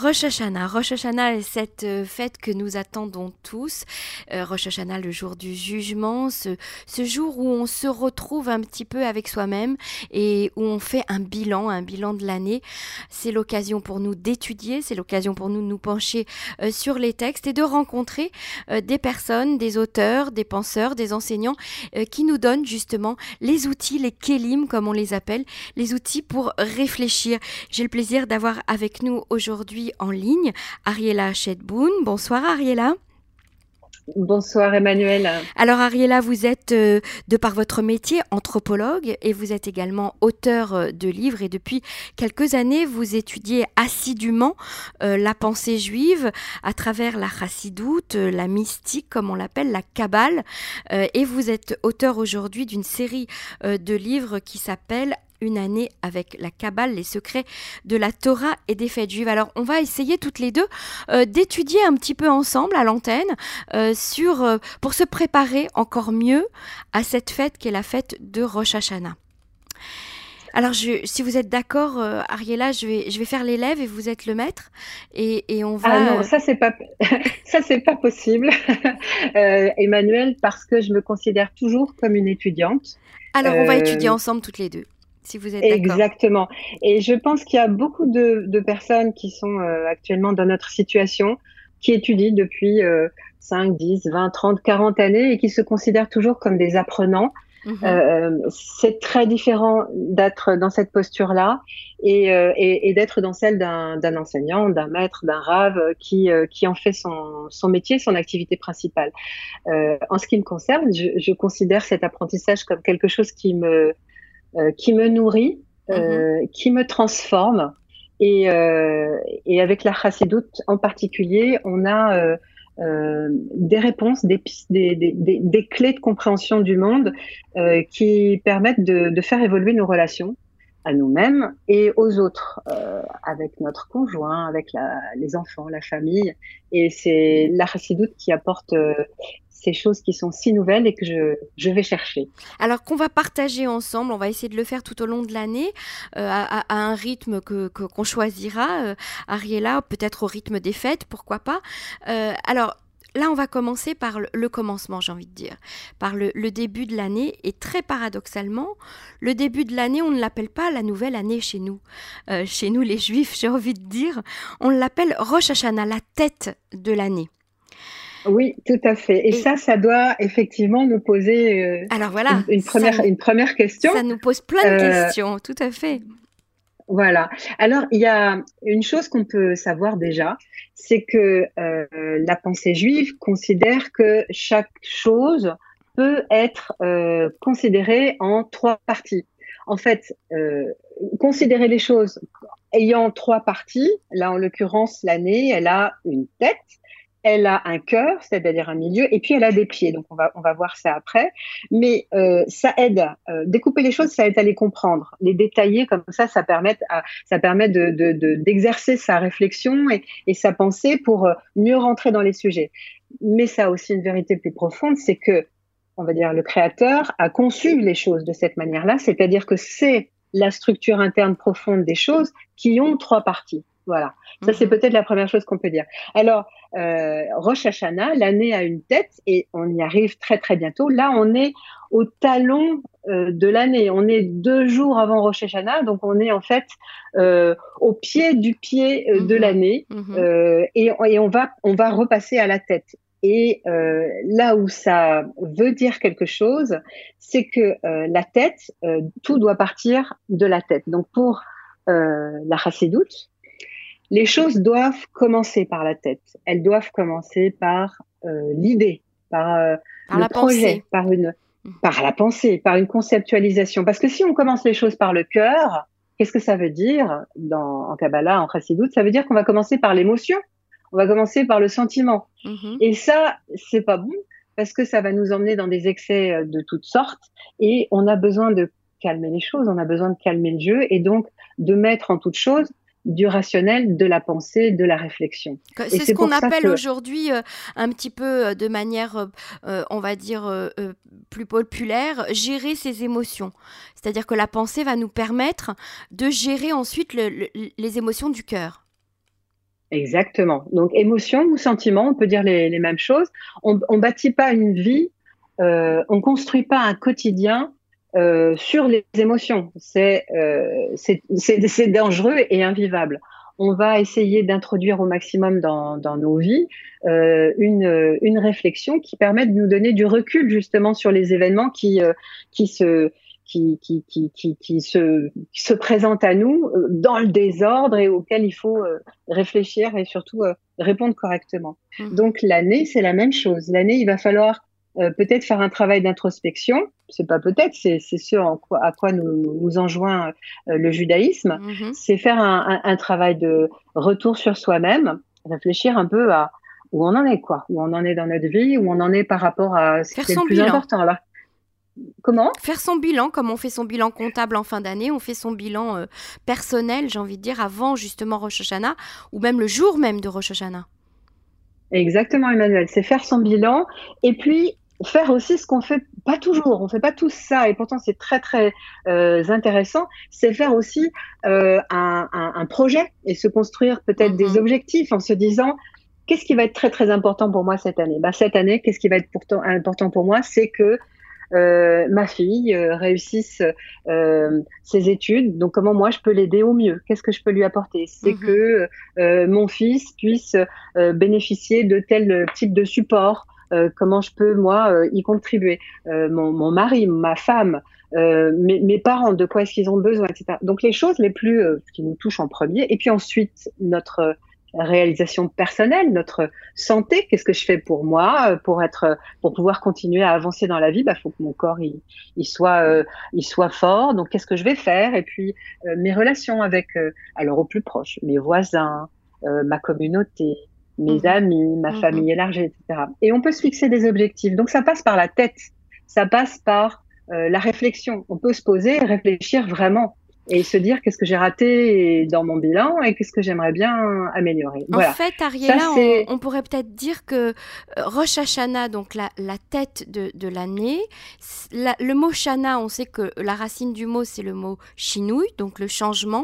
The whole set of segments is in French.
Rosh Hashanah. Rosh Hashanah cette euh, fête que nous attendons tous. Euh, Rosh Hashanah, le jour du jugement, ce, jour où on se retrouve un petit peu avec soi-même et où on fait un bilan, un bilan de l'année. C'est l'occasion pour nous d'étudier, c'est l'occasion pour nous de nous pencher euh, sur les textes et de rencontrer des personnes, des auteurs, des penseurs, des enseignants qui nous donnent justement les outils, les kélim comme on les appelle, les outils pour réfléchir. J'ai le plaisir d'avoir avec nous aujourd'hui en ligne Ariela Chedboun. Bonsoir Ariela. Bonsoir Emmanuel. Alors Ariela, vous êtes euh, de par votre métier anthropologue et vous êtes également auteur euh, de livres et depuis quelques années vous étudiez assidûment euh, la pensée juive à travers la chassidoute, la mystique comme on l'appelle, la kabbale et vous êtes auteur aujourd'hui d'une série de livres qui s'appelle une année avec la Kabbale, les secrets de la Torah et des fêtes juives. Alors, on va essayer toutes les deux euh, d'étudier un petit peu ensemble à l'antenne euh, sur euh, pour se préparer encore mieux à cette fête qui est la fête de Rosh Hashanah. Alors, je, si vous êtes d'accord, Ariela, je vais, je vais faire l'élève et vous êtes le maître, et, et on va. Ah non, ça c'est pas, ça c'est pas possible, Emmanuel, parce que je me considère toujours comme une étudiante. Alors, on va étudier ensemble toutes les deux si vous êtes Exactement. Et je pense qu'il y a beaucoup de, personnes qui sont euh, actuellement dans notre situation, qui étudient depuis 5, 10, 20, 30, 40 années et qui se considèrent toujours comme des apprenants. Mhm. Euh, c'est très différent d'être dans cette posture-là et, euh, d'être dans celle d'un enseignant, d'un maître, d'un rave qui, qui en fait son, son métier, son activité principale. en ce qui me concerne, je, je, considère cet apprentissage comme quelque chose qui me, euh, qui me nourrit, euh, mhm. qui me transforme. Et, euh, et avec la chassidoute en particulier, on a euh, des réponses, des, des, des, des, clés de compréhension du monde euh, qui permettent de, de, faire évoluer nos relations à nous-mêmes et aux autres, euh, avec notre conjoint, avec les enfants, la famille. Et c'est la chassidoute qui apporte ces choses qui sont si nouvelles et que je, je vais chercher. Alors qu'on va partager ensemble, on va essayer de le faire tout au long de l'année euh, à, un rythme que qu'on choisira, euh, Ariella, peut-être au rythme des fêtes, pourquoi pas. Euh, alors Là, on va commencer par le, commencement, j'ai envie de dire, par le, le début de l'année. Et très paradoxalement, le début de l'année, on ne l'appelle pas la nouvelle année chez nous. Euh, chez nous, les juifs, j'ai envie de dire, on l'appelle Rosh Hashanah, la tête de l'année. Oui, tout à fait. Et, ça, ça doit effectivement nous poser euh, Alors voilà, une, première, une première question. Ça nous pose plein de euh, questions, tout à fait. Voilà. Alors, il y a une chose qu'on peut savoir déjà, c'est que euh, la pensée juive considère que chaque chose peut être considérée en trois parties. En fait, considérer les choses ayant trois parties, là en l'occurrence l'année, elle a une tête, elle a un cœur, c'est-à-dire un milieu, et puis elle a des pieds. Donc on va on va voir ça après. Mais euh, ça aide euh, découper les choses, ça aide à les comprendre, les détailler comme ça, ça permet à, ça permet de d'exercer de, sa réflexion et, et, sa pensée pour euh, mieux rentrer dans les sujets. Mais ça a aussi une vérité plus profonde, c'est que on va dire le créateur a conçu les choses de cette manière-là, c'est-à-dire que c'est la structure interne profonde des choses qui ont trois parties. Voilà, ça c'est mhm. peut-être la première chose qu'on peut dire. Alors, euh, Rosh Hashanah, l'année a une tête et on y arrive très très bientôt. Là, on est au talon euh, de l'année. On est deux jours avant Rosh Hashanah, donc on est en fait euh, au pied du pied euh, de mhm. l'année mhm. et, et, on va on va repasser à la tête. Et là où ça veut dire quelque chose, c'est que la tête, tout doit partir de la tête. Donc pour la chassidoute, les choses doivent commencer par la tête. Elles doivent commencer par euh, l'idée, par, euh, le projet, par une, mmh. par la pensée, par une conceptualisation. Parce que si on commence les choses par le cœur, qu'est-ce que ça veut dire dans, en Kabbalah, en Chassidoute Ça veut dire qu'on va commencer par l'émotion. On va commencer par le sentiment. Mmh et ça, c'est pas bon parce que ça va nous emmener dans des excès euh, de toutes sortes et on a besoin de calmer les choses, on a besoin de calmer le jeu et donc de mettre en toute chose du rationnel, de la pensée, de la réflexion. C'est ce qu'on appelle aujourd'hui euh, un petit peu euh, de manière, euh, on va dire, plus populaire, gérer ses émotions. C'est-à-dire que la pensée va nous permettre de gérer ensuite les émotions du cœur. Exactement. Donc émotion ou sentiment, on peut dire les, mêmes choses. On ne bâtit pas une vie, on construit pas un quotidien euh, sur les émotions. C'est euh, c'est dangereux et invivable. On va essayer d'introduire au maximum dans, dans nos vies euh, une, une réflexion qui permet de nous donner du recul justement sur les événements qui, qui se qui, qui, qui, qui, qui se, se présente à nous dans le désordre et auquel il faut réfléchir et surtout répondre correctement. Mmh. Donc l'année, c'est la même chose. L'année, il va falloir peut-être faire un travail d'introspection. C'est pas peut-être, c'est ce quoi, à quoi nous, nous enjoint le judaïsme. Mmh. C'est faire un, un, un, travail de retour sur soi-même, réfléchir un peu à où on en est, quoi, où on en est dans notre vie, où on en est par rapport à ce qui est le plus important. Alors, Comment? Faire son bilan, comme on fait son bilan comptable en fin d'année, on fait son bilan euh, personnel, j'ai envie de dire, avant justement Rosh Hashanah, ou même le jour même de Rosh Hashanah. Exactement, Emmanuel. C'est faire son bilan et puis faire aussi ce qu'on fait pas toujours. On fait pas tout ça et pourtant c'est très très euh, intéressant. C'est faire aussi euh, un, projet et se construire peut-être des mhm. objectifs en se disant qu'est-ce qui va être très très important pour moi cette année? Bah, cette année, qu'est-ce qui va être pourtant important pour moi, c'est que euh, ma fille euh, réussisse euh, ses études. Donc comment moi je peux l'aider au mieux? Qu'est-ce que je peux lui apporter? C'est mhm. que mon fils puisse bénéficier de tel type de support. Comment je peux moi y contribuer mon, mon, mari, ma femme, mes, parents, de quoi est-ce qu'ils ont besoin, etc. Donc les choses les plus qui nous touchent en premier, et puis ensuite notre réalisation personnelle, notre santé. Qu'est-ce que je fais pour moi, euh, pour être, pour pouvoir continuer à avancer dans la vie Bah, faut que mon corps il, soit, euh, il soit fort. Donc, qu'est-ce que je vais faire? Et puis euh, mes relations avec, alors au plus proche, mes voisins, ma communauté, mes mmh. amis, ma mmh. famille élargie, etc. Et on peut se fixer des objectifs. Donc, ça passe par la tête. Ça passe par la réflexion. On peut se poser et réfléchir vraiment et se dire qu'est-ce que j'ai raté dans mon bilan et qu'est-ce que j'aimerais bien améliorer. En fait, Ariella, on, pourrait peut-être dire que euh, Rosh Hashanah, donc la, la tête de, de l'année, le mot Shana, on sait que la racine du mot, c'est le mot chinouille, donc le changement.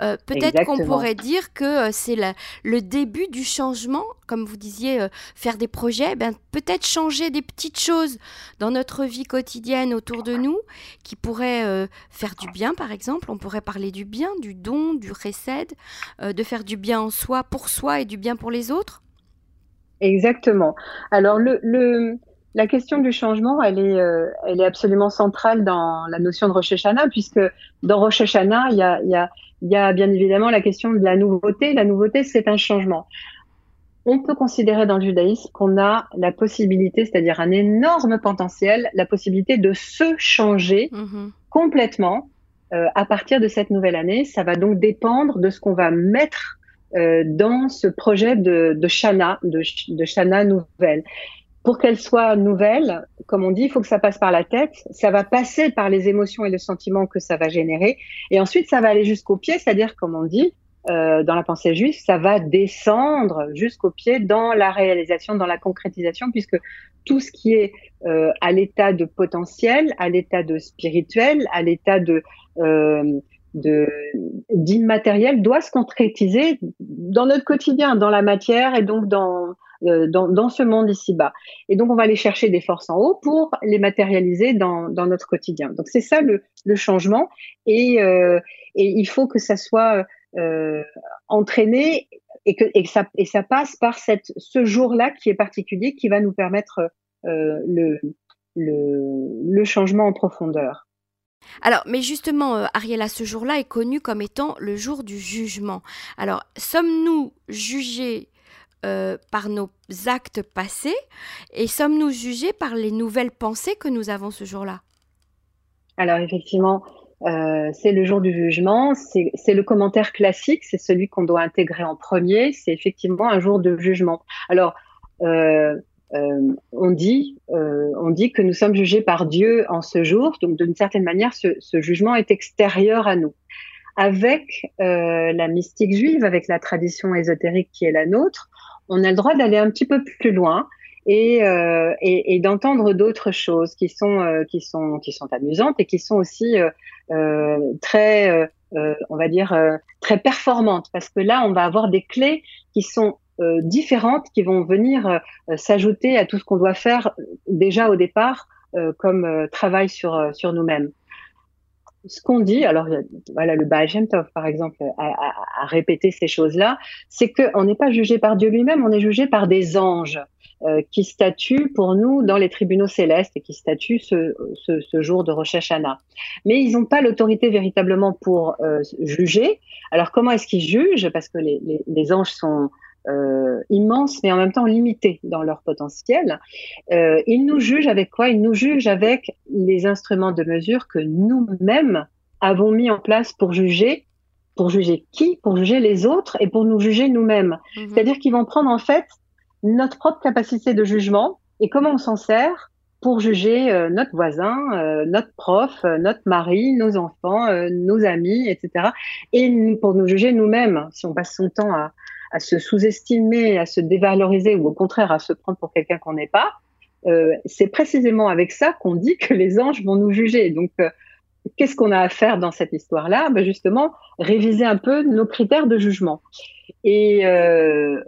Euh, peut-être qu'on pourrait dire que euh, c'est le début du changement, comme vous disiez, euh, faire des projets, ben, peut-être changer des petites choses dans notre vie quotidienne autour de nous qui pourraient faire du bien, par exemple. On pourrait parler du bien, du don, du recède, de faire du bien en soi, pour soi et du bien pour les autres. Exactement. Alors, le, le, la question du changement, elle est, elle est absolument centrale dans la notion de Rosh Hashanah, puisque dans Rosh Hashanah, il y a, il y a il y a bien évidemment la question de la nouveauté. La nouveauté, c'est un changement. On peut considérer dans le judaïsme qu'on a la possibilité, c'est-à-dire un énorme potentiel, la possibilité de se changer mm-hmm. complètement euh, à partir de cette nouvelle année. Ça va donc dépendre de ce qu'on va mettre euh, dans ce projet de, de Shana, de, de Shana nouvelle pour qu'elle soit nouvelle, comme on dit, il faut que ça passe par la tête. Ça va passer par les émotions et les sentiments que ça va générer. Et ensuite, ça va aller jusqu'au pied, c'est-à-dire, comme on dit, euh, dans la pensée juive, ça va descendre jusqu'au pied dans la réalisation, dans la concrétisation, puisque tout ce qui est euh, à l'état de potentiel, à l'état de spirituel, à l'état de euh, d'immatériel doit se concrétiser dans notre quotidien, dans la matière et donc dans euh, dans, dans, ce monde ici-bas. Et donc, on va aller chercher des forces en haut pour les matérialiser dans, dans notre quotidien. Donc, c'est ça le, le, changement. Et, euh, et, il faut que ça soit euh, entraîné et que, et, ça, et ça passe par cette, ce jour-là qui est particulier, qui va nous permettre euh, le, le, le changement en profondeur. Alors, mais justement, euh, Ariella, ce jour-là est connu comme étant le jour du jugement. Alors, sommes-nous jugés euh, par nos actes passés et sommes-nous jugés par les nouvelles pensées que nous avons ce jour-là? Alors effectivement, euh, c'est le jour du jugement, c'est le commentaire classique, c'est celui qu'on doit intégrer en premier, c'est effectivement un jour de jugement. Alors, euh, on, dit, on dit que nous sommes jugés par Dieu en ce jour, donc d'une certaine manière, ce, ce, jugement est extérieur à nous. Avec la mystique juive, avec la tradition ésotérique qui est la nôtre, on a le droit d'aller un petit peu plus loin et, euh, et, d'entendre d'autres choses qui sont, euh, qui, sont, qui sont amusantes et qui sont aussi euh, très on va dire, très performante, parce que là, on va avoir des clés qui sont différentes, qui vont venir s'ajouter à tout ce qu'on doit faire déjà au départ comme travail sur, sur nous-mêmes ce qu'on dit, alors voilà, le Baal par exemple, a, répété ces choses-là, c'est qu'on n'est pas jugé par Dieu lui-même, on est jugé par des anges euh, qui statuent pour nous dans les tribunaux célestes et qui statuent ce, ce, ce jour de Rosh. Mais ils n'ont pas l'autorité véritablement pour euh, juger. Alors comment est-ce qu'ils jugent? Parce que les, les, les anges sont euh, immenses, mais en même temps limités dans leur potentiel. Euh, ils nous jugent avec quoi? Ils nous jugent avec les instruments de mesure que nous-mêmes avons mis en place pour juger. Pour juger qui Pour juger les autres et pour nous juger nous-mêmes. Mhm. C'est-à-dire qu'ils vont prendre en fait notre propre capacité de jugement et comment on s'en sert pour juger euh, notre voisin, euh, notre prof, euh, notre mari, nos enfants, nos amis, etc. Et pour nous juger nous-mêmes, si on passe son temps à, à se sous-estimer, à se dévaloriser ou au contraire à se prendre pour quelqu'un qu'on n'est pas, euh, c'est précisément avec ça qu'on dit que les anges vont nous juger. Donc, euh, qu'est-ce qu'on a à faire dans cette histoire-là? Ben Justement, réviser un peu nos critères de jugement. Et euh,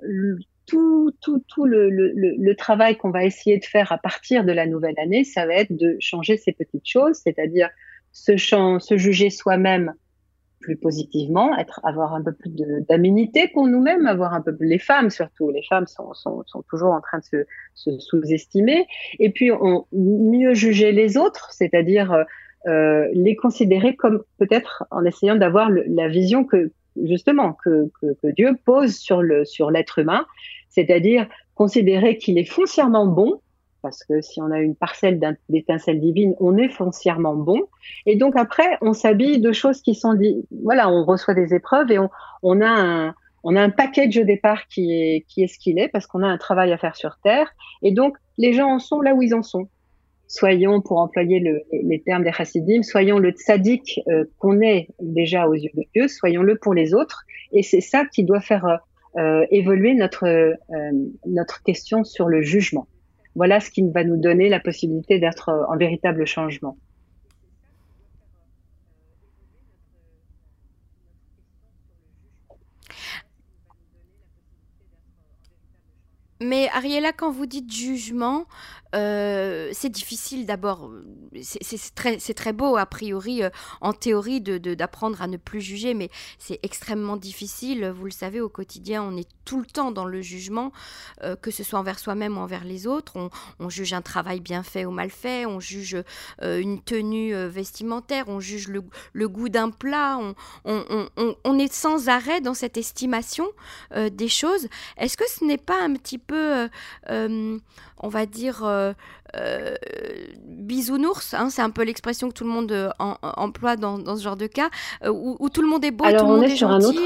tout, tout, tout le, travail qu'on va essayer de faire à partir de la nouvelle année, ça va être de changer ces petites choses, c'est-à-dire se juger soi-même plus positivement, être, avoir un peu plus d'aménité pour nous-mêmes, avoir un peu plus, les femmes surtout, les femmes sont, sont, sont toujours en train de se, se sous-estimer, et puis on, mieux juger les autres, c'est-à-dire euh, les considérer comme peut-être en essayant d'avoir la vision que justement que, que, que, Dieu pose sur le sur l'être humain, c'est-à-dire considérer qu'il est foncièrement bon parce que si on a une parcelle d'étincelles divines, on est foncièrement bon. Et donc après, on s'habille de choses qui sont dit, voilà, on reçoit des épreuves et on, a un, on a un package au départ qui est, qui est ce qu'il est parce qu'on a un travail à faire sur Terre. Et donc, les gens en sont là où ils en sont. Soyons, pour employer le, les termes des chassidim, soyons le tzaddik euh, qu'on est déjà aux yeux de Dieu, soyons-le pour les autres. Et c'est ça qui doit faire euh, évoluer notre, euh, notre question sur le jugement. Voilà ce qui va nous donner la possibilité d'être en véritable changement. Mais Ariella, quand vous dites jugement, euh, c'est difficile d'abord, c'est très, beau a priori euh, en théorie d'apprendre de, à ne plus juger, mais c'est extrêmement difficile. Vous le savez, au quotidien, on est tout le temps dans le jugement, euh, que ce soit envers soi-même ou envers les autres. On, juge un travail bien fait ou mal fait, on juge une tenue vestimentaire, on juge le, le goût d'un plat, on, on, est sans arrêt dans cette estimation des choses. Est-ce que ce n'est pas un petit peu on va dire, euh, euh, bisounours, hein, c'est un peu l'expression que tout le monde euh, emploie dans, ce genre de cas, où, tout le monde est beau, tout le monde est, gentil.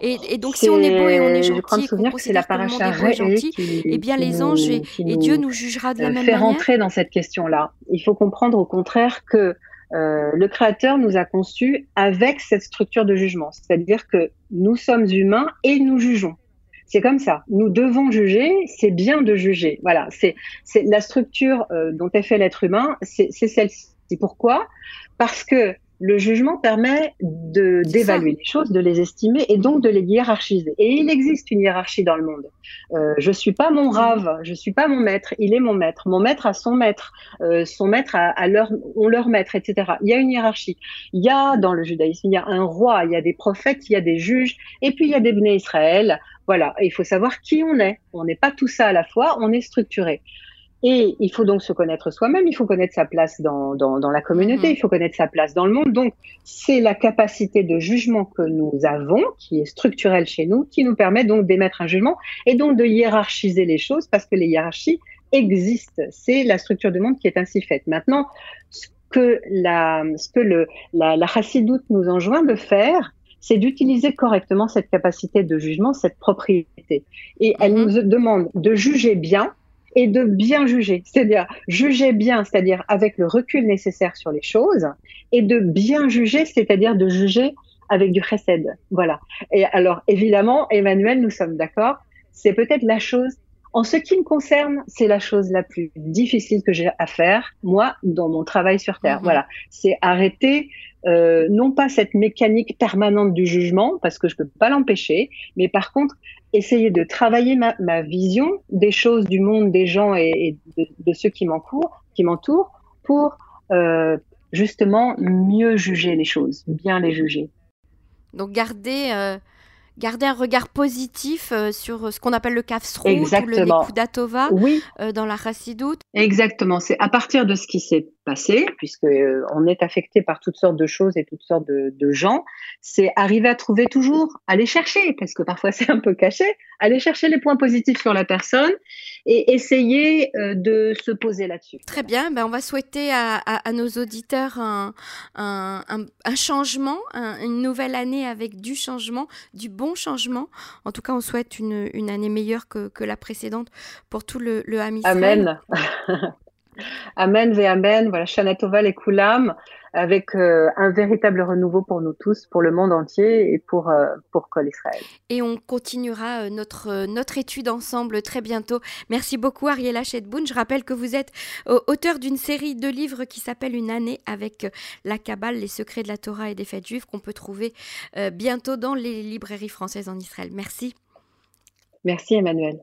Et, donc, si on est beau et on est gentil, qu'on considère que tout le monde est beau et gentil, eh bien, les anges et, Dieu nous jugera de la même manière. Rentrer dans cette question-là. Il faut comprendre au contraire que le Créateur nous a conçus avec cette structure de jugement, c'est-à-dire que nous sommes humains et nous jugeons. C'est comme ça. Nous devons juger. C'est bien de juger. Voilà. C'est la structure euh, dont est fait l'être humain. C'est celle-ci. Pourquoi? Parce que le jugement permet de d'évaluer les choses, de les estimer et donc de les hiérarchiser. Et il existe une hiérarchie dans le monde. Euh, je suis pas mon rave, je suis pas mon maître, il est mon maître. Mon maître a son maître, euh, son maître a, a, leur, on leur maître, etc. Il y a une hiérarchie. Il y a dans le judaïsme, il y a un roi, il y a des prophètes, il y a des juges, et puis il y a des béné Israël. Voilà, il faut savoir qui on est. On n'est pas tout ça à la fois, on est structuré. Et il faut donc se connaître soi-même, il faut connaître sa place dans, dans, dans la communauté, mhm. il faut connaître sa place dans le monde. Donc, c'est la capacité de jugement que nous avons, qui est structurelle chez nous, qui nous permet donc d'émettre un jugement et donc de hiérarchiser les choses parce que les hiérarchies existent. C'est la structure du monde qui est ainsi faite. Maintenant, ce que la, ce que le, la, la chassidoute nous enjoint de faire, c'est d'utiliser correctement cette capacité de jugement, cette propriété. Et elle mhm. nous demande de juger bien, et de bien juger, c'est-à-dire juger bien, c'est-à-dire avec le recul nécessaire sur les choses, et de bien juger, c'est-à-dire de juger avec du chesed. Voilà. Et alors, évidemment, Emmanuel, nous sommes d'accord, c'est peut-être la chose En ce qui me concerne, c'est la chose la plus difficile que j'ai à faire, moi, dans mon travail sur Terre. Mhm. Voilà, c'est arrêter euh, non pas cette mécanique permanente du jugement, parce que je peux pas l'empêcher, mais par contre, essayer de travailler ma, ma, vision des choses, du monde, des gens et, de, de, ceux qui m'entourent, qui m'entourent, pour euh, justement mieux juger les choses, bien les juger. Donc garder euh, garder un regard positif euh, sur ce qu'on appelle le kafsrout ou le oui. Euh, dans la chassidoute. Exactement, c'est à partir de ce qui s'est passé, puisque euh, on est affecté par toutes sortes de choses et toutes sortes de, de gens, c'est arriver à trouver toujours, aller chercher, parce que parfois c'est un peu caché, aller chercher les points positifs sur la personne et essayer de se poser là-dessus. Très bien, ben on va souhaiter à, à, nos auditeurs un, un, un, changement, une nouvelle année avec du changement, du bon changement. En tout cas, on souhaite une, une année meilleure que, que, la précédente pour tout le, le Amen. amen, ve amen. Voilà, Shanatova et Kulam avec euh, un véritable renouveau pour nous tous, pour le monde entier et pour, euh, pour Col Israël. Et on continuera euh, notre, notre étude ensemble très bientôt. Merci beaucoup Ariela Chedboun. Je rappelle que vous êtes auteur d'une série de livres qui s'appelle Une année avec la Kabbale, les secrets de la Torah et des fêtes juives qu'on peut trouver bientôt dans les librairies françaises en Israël. Merci. Merci Emmanuel.